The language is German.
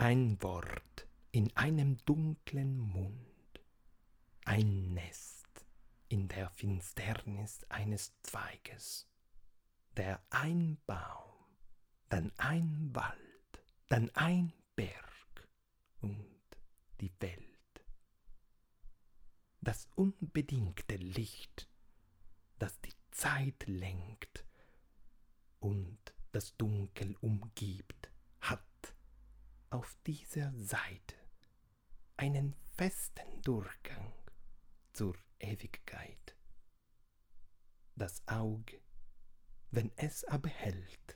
ein Wort in einem dunklen Mund, ein Nest in der Finsternis eines Zweiges, der ein Baum, dann ein Wald, dann ein Berg und die Welt. Das unbedingte Licht, das die Zeit lenkt und das Dunkel umgibt, auf dieser Seite einen festen Durchgang zur Ewigkeit. Das Auge, wenn es aber hält, erhält